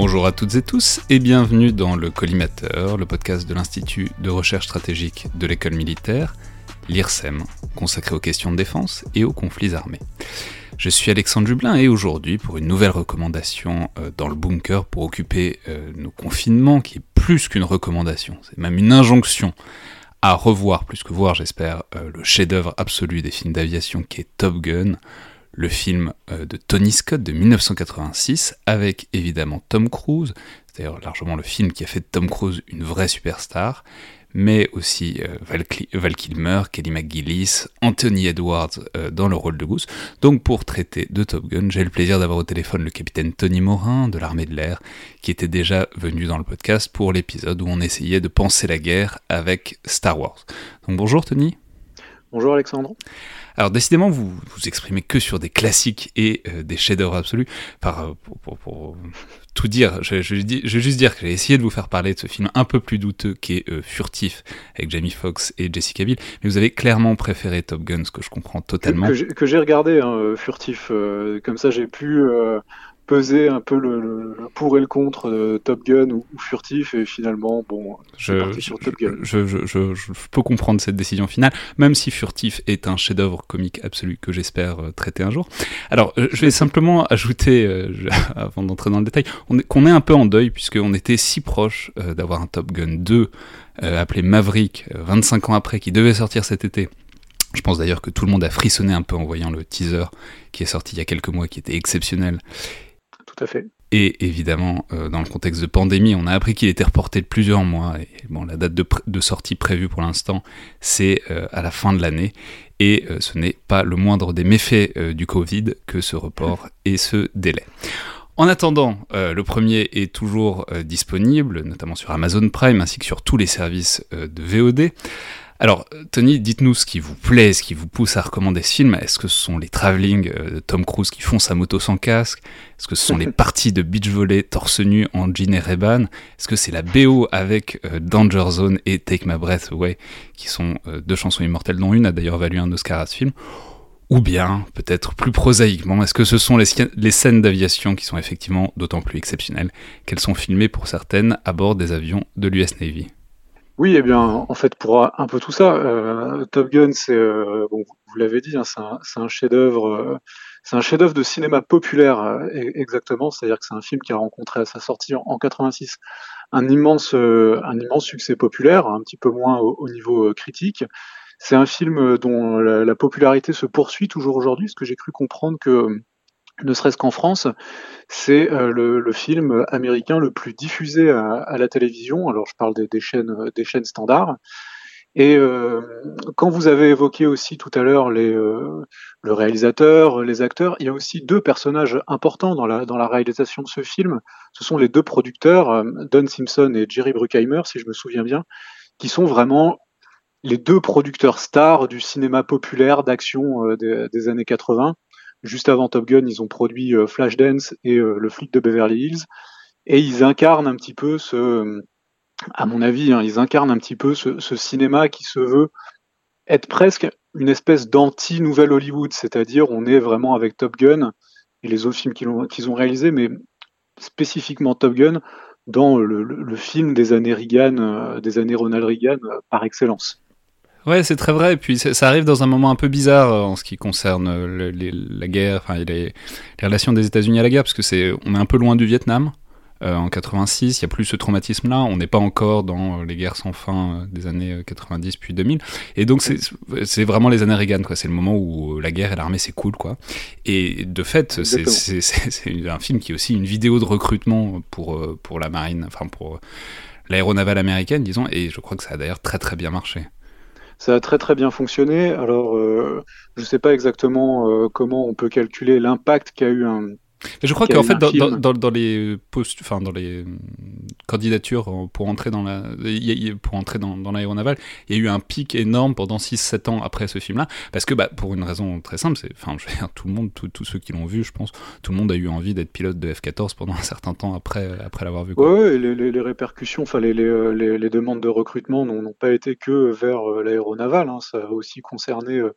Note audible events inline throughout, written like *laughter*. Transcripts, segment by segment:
Bonjour à toutes et tous et bienvenue dans le Collimateur, le podcast de l'Institut de recherche stratégique de l'école militaire, l'IRSEM, consacré aux questions de défense et aux conflits armés. Je suis Alexandre Jublin et aujourd'hui pour une nouvelle recommandation euh, dans le bunker pour occuper euh, nos confinements qui est plus qu'une recommandation, c'est même une injonction à revoir, plus que voir j'espère, euh, le chef-d'œuvre absolu des films d'aviation qui est Top Gun, le film euh, de Tony Scott de 1986, avec évidemment Tom Cruise, c'est d'ailleurs largement le film qui a fait de Tom Cruise une vraie superstar, mais aussi euh, Val, Kilmer, Kelly McGillis, Anthony Edwards euh, dans le rôle de Goose. Donc pour traiter de Top Gun, j'ai le plaisir d'avoir au téléphone le capitaine Tony Morin de l'armée de l'air, qui était déjà venu dans le podcast pour l'épisode où on essayait de penser la guerre avec Star Wars. Donc bonjour Tony. Bonjour Alexandre. Alors décidément, vous vous exprimez que sur des classiques et euh, des chefs-d'œuvre absolus. Par, euh, pour, pour, pour, tout dire, je, je, je, vais juste dire que j'ai essayé de vous faire parler de ce film un peu plus douteux qui est euh, Furtif avec Jamie Foxx et Jessica Biel, mais vous avez clairement préféré Top Gun, ce que je comprends totalement. Que, que j'ai regardé hein, Furtif, euh, comme ça j'ai pu euh, peser un peu le, le, pour et le contre de Top Gun ou, ou Furtif et finalement bon je, parti sur Top Gun. Je, je, je, peux comprendre cette décision finale même si Furtif est un chef-d'œuvre comique absolu que j'espère euh, traiter un jour alors euh, je vais simplement ajouter euh, *laughs* avant d'entrer dans le détail qu'on est, est un peu en deuil puisqu'on était si proche d'avoir un Top Gun 2 euh, appelé Maverick 25 ans après qui devait sortir cet été je pense d'ailleurs que tout le monde a frissonné un peu en voyant le teaser qui est sorti il y a quelques mois, qui était exceptionnel. Tout à fait. Et évidemment, euh, dans le contexte de pandémie, on a appris qu'il était reporté de plusieurs mois. Et bon, la date de, de sortie prévue pour l'instant, c'est euh, à la fin de l'année. Et euh, ce n'est pas le moindre des méfaits du Covid que ce report *laughs* et ce délai. En attendant, euh, le premier est toujours euh, disponible, notamment sur Amazon Prime ainsi que sur tous les services euh, de VOD. Alors, Tony, dites-nous ce qui vous plaît, ce qui vous pousse à recommander ce film. Est-ce que ce sont les travelling de Tom Cruise qui font sa moto sans casque? Est-ce que ce sont les *laughs* parties de beach volley torse nu en jean et Ray-Ban? Est-ce que c'est la BO avec euh, Danger Zone et Take My Breath Away, qui sont euh, deux chansons immortelles dont une a d'ailleurs valu un Oscar à ce film? Ou bien, peut-être plus prosaïquement, est-ce que ce sont les, les scènes d'aviation qui sont effectivement d'autant plus exceptionnelles qu'elles sont filmées pour certaines à bord des avions de l'US Navy? Oui, eh bien, en fait, pour un peu tout ça, euh, Top Gun, c'est, euh, bon, vous l'avez dit, hein, c'est un, chef-d'œuvre, euh, c'est un chef-d'œuvre de cinéma populaire, euh, exactement. C'est-à-dire que c'est un film qui a rencontré à sa sortie en, en 86 un immense, un immense succès populaire, un petit peu moins au, au niveau critique. C'est un film dont la, la, popularité se poursuit toujours aujourd'hui, parce que j'ai cru comprendre que ne serait-ce qu'en France, c'est euh, le, film américain le plus diffusé à, la télévision. Alors je parle des, chaînes, des chaînes standards. Et euh, quand vous avez évoqué aussi tout à l'heure euh, le réalisateur, les acteurs, il y a aussi deux personnages importants dans la, dans la réalisation de ce film. Ce sont les deux producteurs, euh, Don Simpson et Jerry Bruckheimer, si je me souviens bien, qui sont vraiment les deux producteurs stars du cinéma populaire d'action des, des années 80 Juste avant Top Gun, ils ont produit euh, Flashdance et euh, Le flic de Beverly Hills. Et ils incarnent un petit peu ce, à mon avis, hein, ils incarnent un petit peu ce, cinéma qui se veut être presque une espèce d'anti-nouvelle Hollywood, c'est-à-dire on est vraiment avec Top Gun et les autres films qu'ils ont, réalisés, mais spécifiquement Top Gun dans le film des années Reagan, euh, des années Ronald Reagan par excellence. Ouais, c'est très vrai. Et puis ça arrive dans un moment un peu bizarre en ce qui concerne le, les, la guerre, enfin les, les, relations des États-Unis à la guerre, parce que c'est on est un peu loin du Vietnam. euh, en 86. Il y a plus ce traumatisme-là. On n'est pas encore dans les guerres sans fin des années 90 puis 2000. Et donc c'est vraiment les années Reagan, quoi. C'est le moment où la guerre et l'armée c'est cool, quoi. Et de fait, c'est un film qui est aussi une vidéo de recrutement pour pour la marine, enfin pour l'aéronavale américaine, disons. Et je crois que ça a d'ailleurs très très bien marché. Ça a très très bien fonctionné. Alors, euh, je ne sais pas exactement euh, comment on peut calculer l'impact qu'a eu un, je crois qu'en fait, dans, dans, les post, enfin, dans les candidatures pour entrer dans la, pour entrer dans, dans l'aéronaval, il y a eu un pic énorme pendant 6-7 ans après ce film-là, parce que bah, pour une raison très simple, c'est, enfin, *laughs* je veux dire, tout le monde, tous ceux qui l'ont vu, je pense, tout le monde a eu envie d'être pilote de F-14 pendant un certain temps après, après l'avoir vu. Oui, les, les, les, répercussions, enfin, les, les, demandes de recrutement n'ont pas été que vers euh, l'aéronaval, hein, ça a aussi concerné euh,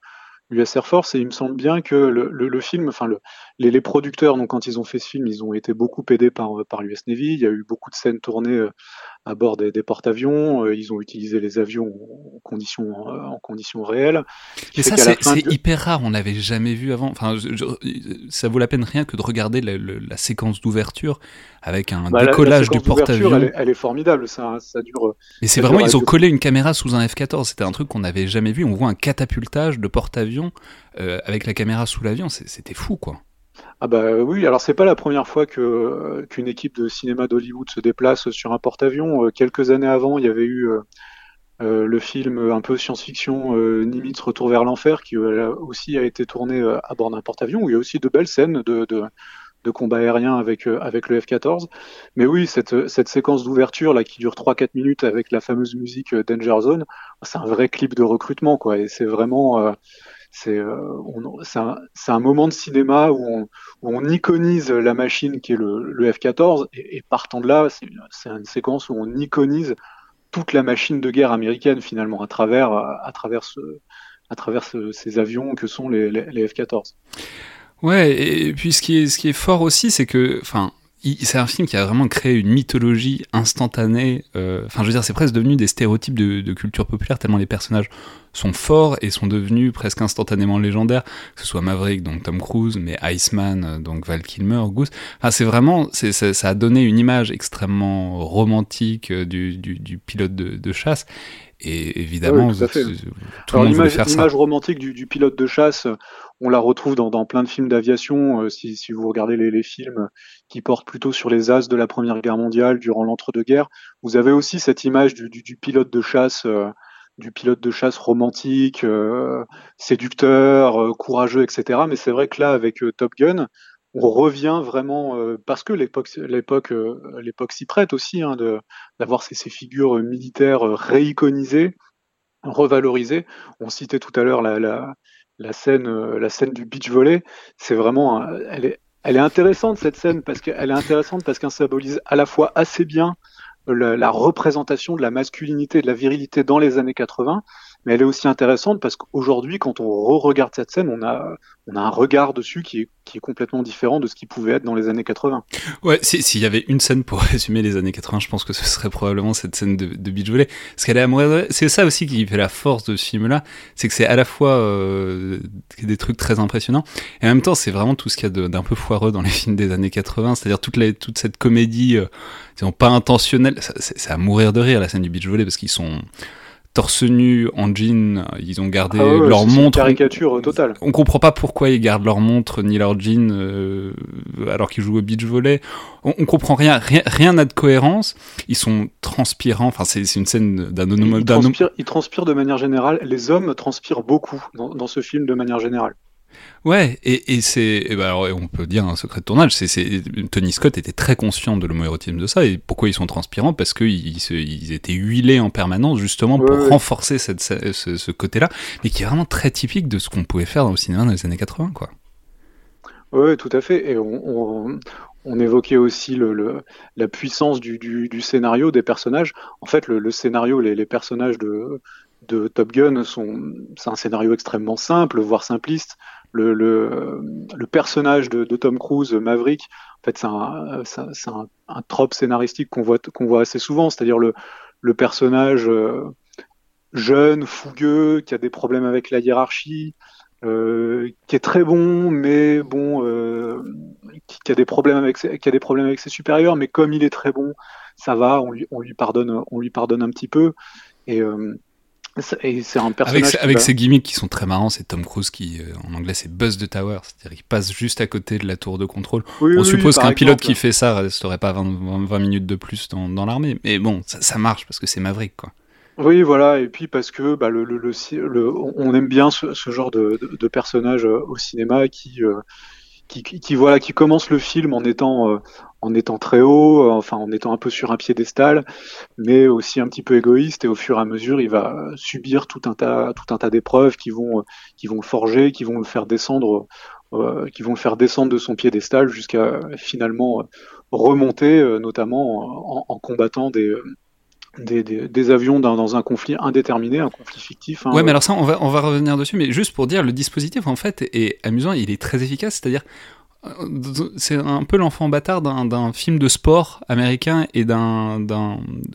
US Air Force et il me semble bien que le, le, le film, enfin le, les, les, producteurs, donc quand ils ont fait ce film, ils ont été beaucoup aidés par par l'US Navy. Il y a eu beaucoup de scènes tournées euh, à bord des, des porte-avions. Euh, ils ont utilisé les avions en conditions en conditions réelles. Et ça, c'est hyper rare. On n'avait jamais vu avant. Enfin, ça vaut la peine rien que de regarder la, la séquence d'ouverture avec un bah, décollage du porte-avions. Elle, elle, est formidable. Ça, ça dure. Mais c'est vraiment, ils ont collé une caméra sous un F-14. C'était un truc qu'on n'avait jamais vu. On voit un catapultage de porte-avions euh, avec la caméra sous l'avion. C'était fou, quoi. Ah bah oui, alors c'est pas la première fois que euh, qu'une équipe de cinéma d'Hollywood se déplace sur un porte-avions. Euh, quelques années avant, il y avait eu euh, le film un peu science-fiction Nimitz Retour vers l'enfer qui aussi a été tourné à bord d'un porte-avions où il y a aussi de belles scènes de, de, combat aérien avec avec le F-14. Mais oui, cette cette séquence d'ouverture là qui dure 3-4 minutes avec la fameuse musique Danger Zone, c'est un vrai clip de recrutement quoi et c'est vraiment c'est euh, un, un, moment de cinéma où on, où on, iconise la machine qui est le, le F-14 et, partant de là, c'est une, séquence où on iconise toute la machine de guerre américaine finalement à travers, à travers, à travers ce, ces avions que sont les, les, les F-14. Ouais, et puis ce qui est, ce qui est fort aussi, c'est que, enfin, c'est un film qui a vraiment créé une mythologie instantanée. Euh, enfin, je veux dire, c'est presque devenu des stéréotypes de, culture populaire tellement les personnages sont forts et sont devenus presque instantanément légendaires. Que ce soit Maverick, donc Tom Cruise, mais Iceman, euh, donc Val Kilmer, Goose. Enfin, c'est vraiment, ça a donné une image extrêmement romantique euh, du, pilote de, chasse. Et évidemment, oui, tout, tout Alors, l'image romantique du, du, pilote de chasse, on la retrouve dans, dans plein de films d'aviation. Euh, si, si, vous regardez les, les, films qui portent plutôt sur les as de la Première Guerre mondiale durant l'entre-deux-guerres, vous avez aussi cette image du, du, du pilote de chasse, euh, du pilote de chasse romantique, euh, séducteur, courageux, etc. Mais c'est vrai que là, avec Top Gun, on revient vraiment parce que l'époque, l'époque, l'époque s'y prête aussi hein, de, d'avoir ces, figures militaires réiconisées, revalorisées. On citait tout à l'heure la, la scène, euh, la scène du beach volley, c'est vraiment, elle est, elle est intéressante cette scène parce qu'elle est intéressante parce qu'elle symbolise à la fois assez bien la, représentation de la masculinité de la virilité dans les années 80, mais elle est aussi intéressante parce qu'aujourd'hui, quand on re-regarde cette scène, on a, on a un regard dessus qui est, qui est complètement différent de ce qui pouvait être dans les années 80. Ouais, s'il y avait une scène pour *laughs* résumer les années 80, je pense que ce serait probablement cette scène de, de beach volley. Parce qu'elle est C'est ça aussi qui fait la force de ce film-là, c'est que c'est à la fois euh, des trucs très impressionnants, et en même temps, c'est vraiment tout ce qu'il y a d'un peu foireux dans les films des années 80, c'est-à-dire toute, toute cette comédie, euh, pas intentionnelle. C'est à mourir de rire la scène du beach volley parce qu'ils sont torse nu en jean, ils ont gardé ah leur montre. caricature totale. On comprend pas pourquoi ils gardent leur montre ni leur jean euh, alors qu'ils jouent au beach volley. On, on comprend rien, rien n'a de cohérence. Ils sont transpirants. Enfin, c'est une scène d'un homme. Ils, ils, transpirent de manière générale. Les hommes transpirent beaucoup dans, dans ce film de manière générale. Ouais, et, et c'est, ben alors, on peut dire un secret de tournage, c'est, Tony Scott était très conscient de l'homoérotisme de ça, et pourquoi ils sont transpirants? Parce qu'ils ils étaient huilés en permanence, justement, pour renforcer cette, ce, ce côté-là, mais qui est vraiment très typique de ce qu'on pouvait faire dans le cinéma dans les années 80, quoi. Oui, tout à fait, et on, on, on évoquait aussi le, le, la puissance du, du, du, scénario, des personnages. En fait, le, le scénario, les, les personnages de, de Top Gun sont, c'est un scénario extrêmement simple, voire simpliste le, le, personnage de, Tom Cruise, Maverick, en fait, c'est un, un, un, trope scénaristique qu'on voit, voit assez souvent, c'est-à-dire le, le personnage euh, jeune, fougueux, qui a des problèmes avec la hiérarchie, qui est très bon, mais bon, qui, a des problèmes avec ses, qui a des problèmes avec ses supérieurs, mais comme il est très bon, ça va, on lui, on lui pardonne, on lui pardonne un petit peu. C'est un personnage. Avec, ses gimmicks qui sont très marrants, c'est Tom Cruise qui, en anglais, c'est Buzz the Tower, c'est-à-dire qu'il passe juste à côté de la tour de contrôle. on suppose qu'un pilote qui fait ça resterait pas 20, 20 minutes de plus dans, dans l'armée, mais bon, ça, ça marche parce que c'est Maverick, quoi. Oui, voilà, et puis parce que bah, le, le, le, on aime bien ce, ce genre de, de, de, personnage euh, au cinéma qui, euh, qui, voilà, qui commence le film en étant, euh, en étant très haut, enfin en étant un peu sur un piédestal, mais aussi un petit peu égoïste, et au fur et à mesure, il va subir tout un tas, tout un tas d'épreuves qui vont, qui vont le forger, qui vont le faire descendre, qui vont le faire descendre de son piédestal jusqu'à finalement remonter, notamment en, en combattant des des, des, avions dans, dans, un conflit indéterminé, un conflit fictif. Hein, ouais, mais alors ça, on va, on va revenir dessus, mais juste pour dire, le dispositif, en fait, est amusant, il est très efficace, c'est-à-dire, c'est un peu l'enfant bâtard d'un film de sport américain et d'un,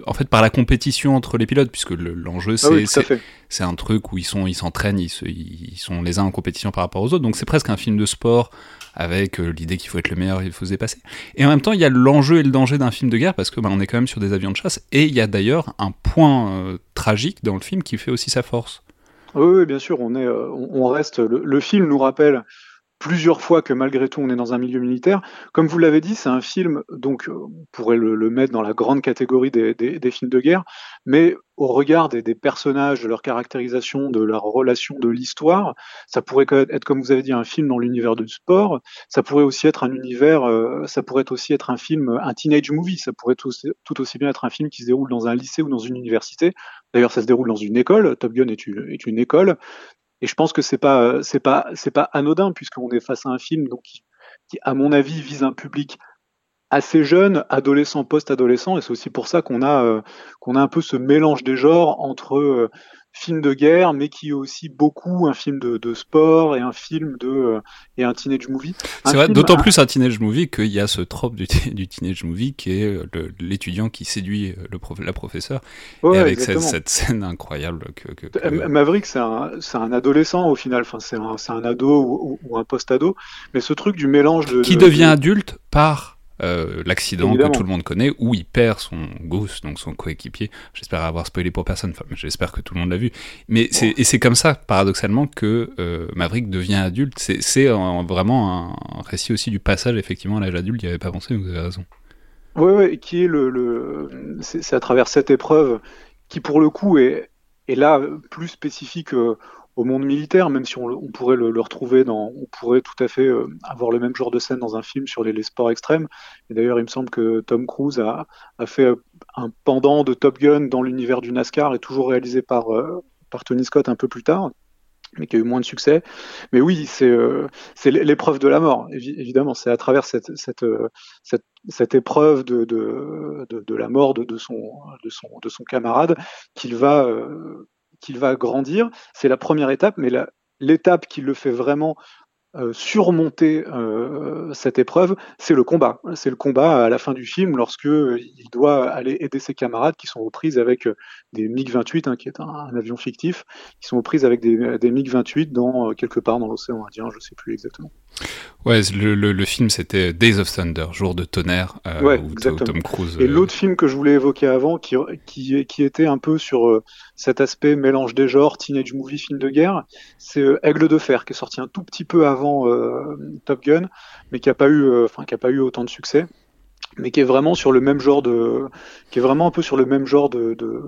en fait, par la compétition entre les pilotes, puisque l'enjeu, ah c'est c'est un truc où ils sont, ils s'entraînent, ils, ils, sont les uns en compétition par rapport aux autres, donc c'est presque un film de sport avec euh, l'idée qu'il faut être le meilleur, il faut se dépasser. Et en même temps, il y a l'enjeu et le danger d'un film de guerre parce que bah, on est quand même sur des avions de chasse. Et il y a d'ailleurs un point euh, tragique dans le film qui fait aussi sa force. Oui, bien sûr, on est, euh, on reste. le, film nous rappelle plusieurs fois que malgré tout on est dans un milieu militaire. Comme vous l'avez dit, c'est un film, donc on pourrait le, mettre dans la grande catégorie des, films de guerre, mais au regard des, personnages, de leur caractérisation, de leur relation, de l'histoire, ça pourrait être, comme vous avez dit, un film dans l'univers du sport. Ça pourrait aussi être un univers, euh, ça pourrait aussi être un film, un teenage movie. Ça pourrait tout, aussi bien être un film qui se déroule dans un lycée ou dans une université. D'ailleurs, ça se déroule dans une école. Top Gun est une école. Et je pense que c'est pas c'est pas c'est pas anodin puisqu'on est face à un film qui, à mon avis vise un public assez jeune, adolescent, post-adolescent, et c'est aussi pour ça qu'on a euh, qu'on a un peu ce mélange des genres entre euh, film de guerre, mais qui est aussi beaucoup un film de, de sport et un film de euh, et un teenage movie. C'est vrai, d'autant plus un teenage movie qu'il y a ce trope du, *laughs* du teenage movie qui est euh, l'étudiant qui séduit euh, le prof, la professeure, et avec cette, cette, scène incroyable que. que, que... Maverick, c'est un, un adolescent au final, enfin c'est un, un ado ou, ou un post-ado, mais ce truc du mélange de qui devient adulte par euh, l'accident que tout le monde connaît, où il perd son gosse, donc son coéquipier. J'espère avoir spoilé pour personne, enfin, j'espère que tout le monde l'a vu. Mais c'est, et c'est comme ça, paradoxalement, que euh, Maverick devient adulte. C'est, c'est vraiment un, récit aussi du passage, effectivement, à l'âge adulte. Il n'y avait pas pensé, vous avez raison. Oui, oui, qui est le, le... C'est, à travers cette épreuve qui, pour le coup, est, est là plus spécifique euh, au monde militaire, même si on, pourrait le, retrouver dans, on pourrait tout à fait euh, avoir le même genre de scène dans un film sur les, sports extrêmes. Et d'ailleurs, il me semble que Tom Cruise a, a, fait euh, un pendant de Top Gun dans l'univers du NASCAR et toujours réalisé par, euh, par Tony Scott un peu plus tard mais qui a eu moins de succès. Mais oui, c'est euh, l'épreuve de la mort, évidemment. C'est à travers cette, cette, cette, cette épreuve de, de, de, la mort de, son, de, son, de son camarade qu'il va, qu'il va grandir. C'est la première étape, mais l'étape qui le fait vraiment euh, surmonter euh, cette épreuve, c'est le combat. C'est le combat à la fin du film lorsque euh, il doit aller aider ses camarades qui sont aux prises avec des MiG-28, hein, qui est un, avion fictif, qui sont aux prises avec des, des MiG-28 dans quelque part dans l'océan Indien, je ne sais plus exactement. Ouais, le, le, le film c'était Days of Thunder, Jour de tonnerre, ouais, où Tom Cruise. Et l'autre film que je voulais évoquer avant, qui, qui, qui était un peu sur cet aspect mélange des genres, teenage movie, film de guerre, c'est euh, Aigle de fer, qui est sorti un tout petit peu avant Top Gun, mais qui a pas eu, a pas eu autant de succès mais qui est vraiment sur le même genre de, qui est vraiment un peu sur le même genre de, de,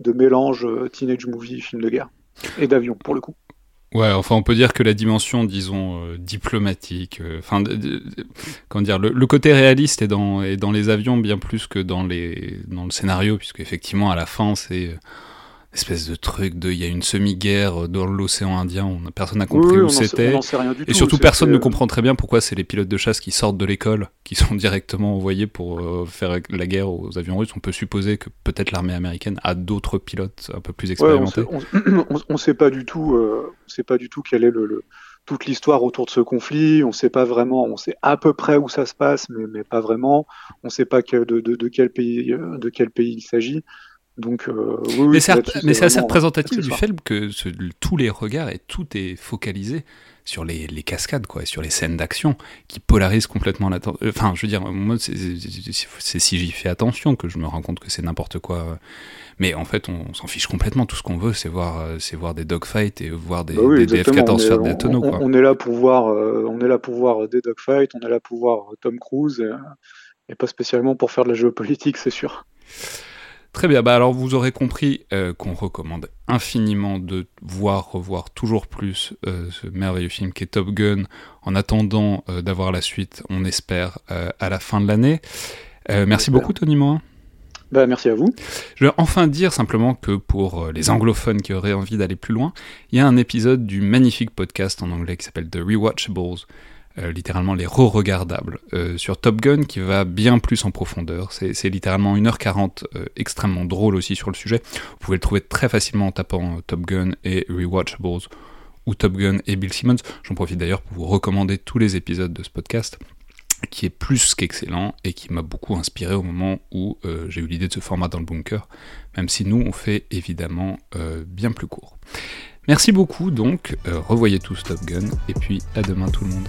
de mélange teenage movie, film de guerre et d'avion pour le coup. Ouais, enfin, on peut dire que la dimension, disons, euh, diplomatique, euh, enfin, dire, le, le, côté réaliste est dans, est dans les avions bien plus que dans, les, dans le scénario, puisque effectivement, à la fin, c'est espèce de truc de il y a une semi-guerre dans l'océan Indien, on, personne n'a compris où c'était. Et surtout personne ne comprend très bien pourquoi c'est les pilotes de chasse qui sortent de l'école, *laughs* qui sont directement envoyés pour euh, faire la guerre aux avions russes. On peut supposer que peut-être l'armée américaine a d'autres pilotes un peu plus expérimentés. Ouais, on, ne *clears throat* sait pas du tout, euh, on sait pas du tout quelle est le, le toute l'histoire autour de ce conflit. On sait pas vraiment, on sait à peu près où ça se passe, mais, mais pas vraiment. On sait pas que, de, de, de, quel pays, de quel pays il s'agit. Donc, euh, mais c'est assez représentatif du film que tous les regards et tout est focalisé sur les, cascades, quoi, sur les scènes d'action qui polarisent complètement l'attention. Enfin, je veux dire, moi, c'est si j'y fais attention que je me rends compte que c'est n'importe quoi. Mais en fait, on, s'en fiche complètement. Tout ce qu'on veut, c'est voir, c'est voir des dogfights et voir des, bah F-14 faire des tonneaux. On, on, est là pour voir, on est là pour voir des dogfights, on est là pour voir Tom Cruise, et pas spécialement pour faire de la géopolitique, c'est sûr. Très bien, bah alors vous aurez compris euh, qu'on recommande infiniment de voir, revoir toujours plus euh, ce merveilleux film qui est Top Gun, en attendant euh, d'avoir la suite, on espère, à la fin de l'année. merci beaucoup Tony Morin. Bah, merci à vous. Je vais enfin dire simplement que pour les anglophones qui auraient envie d'aller plus loin, il y a un épisode du magnifique podcast en anglais qui s'appelle The Rewatchables, littéralement les re-regardables, euh, sur Top Gun qui va bien plus en profondeur. C'est littéralement 1h40 euh, extrêmement drôle aussi sur le sujet. Vous pouvez le trouver très facilement en tapant Top Gun et Rewatchables ou Top Gun et Bill Simmons. J'en profite d'ailleurs pour vous recommander tous les épisodes de ce podcast qui est plus qu'excellent et qui m'a beaucoup inspiré au moment où j'ai eu l'idée de ce format dans le bunker, même si nous on fait évidemment bien plus court. Merci beaucoup donc, revoyez tous Top Gun et puis à demain tout le monde.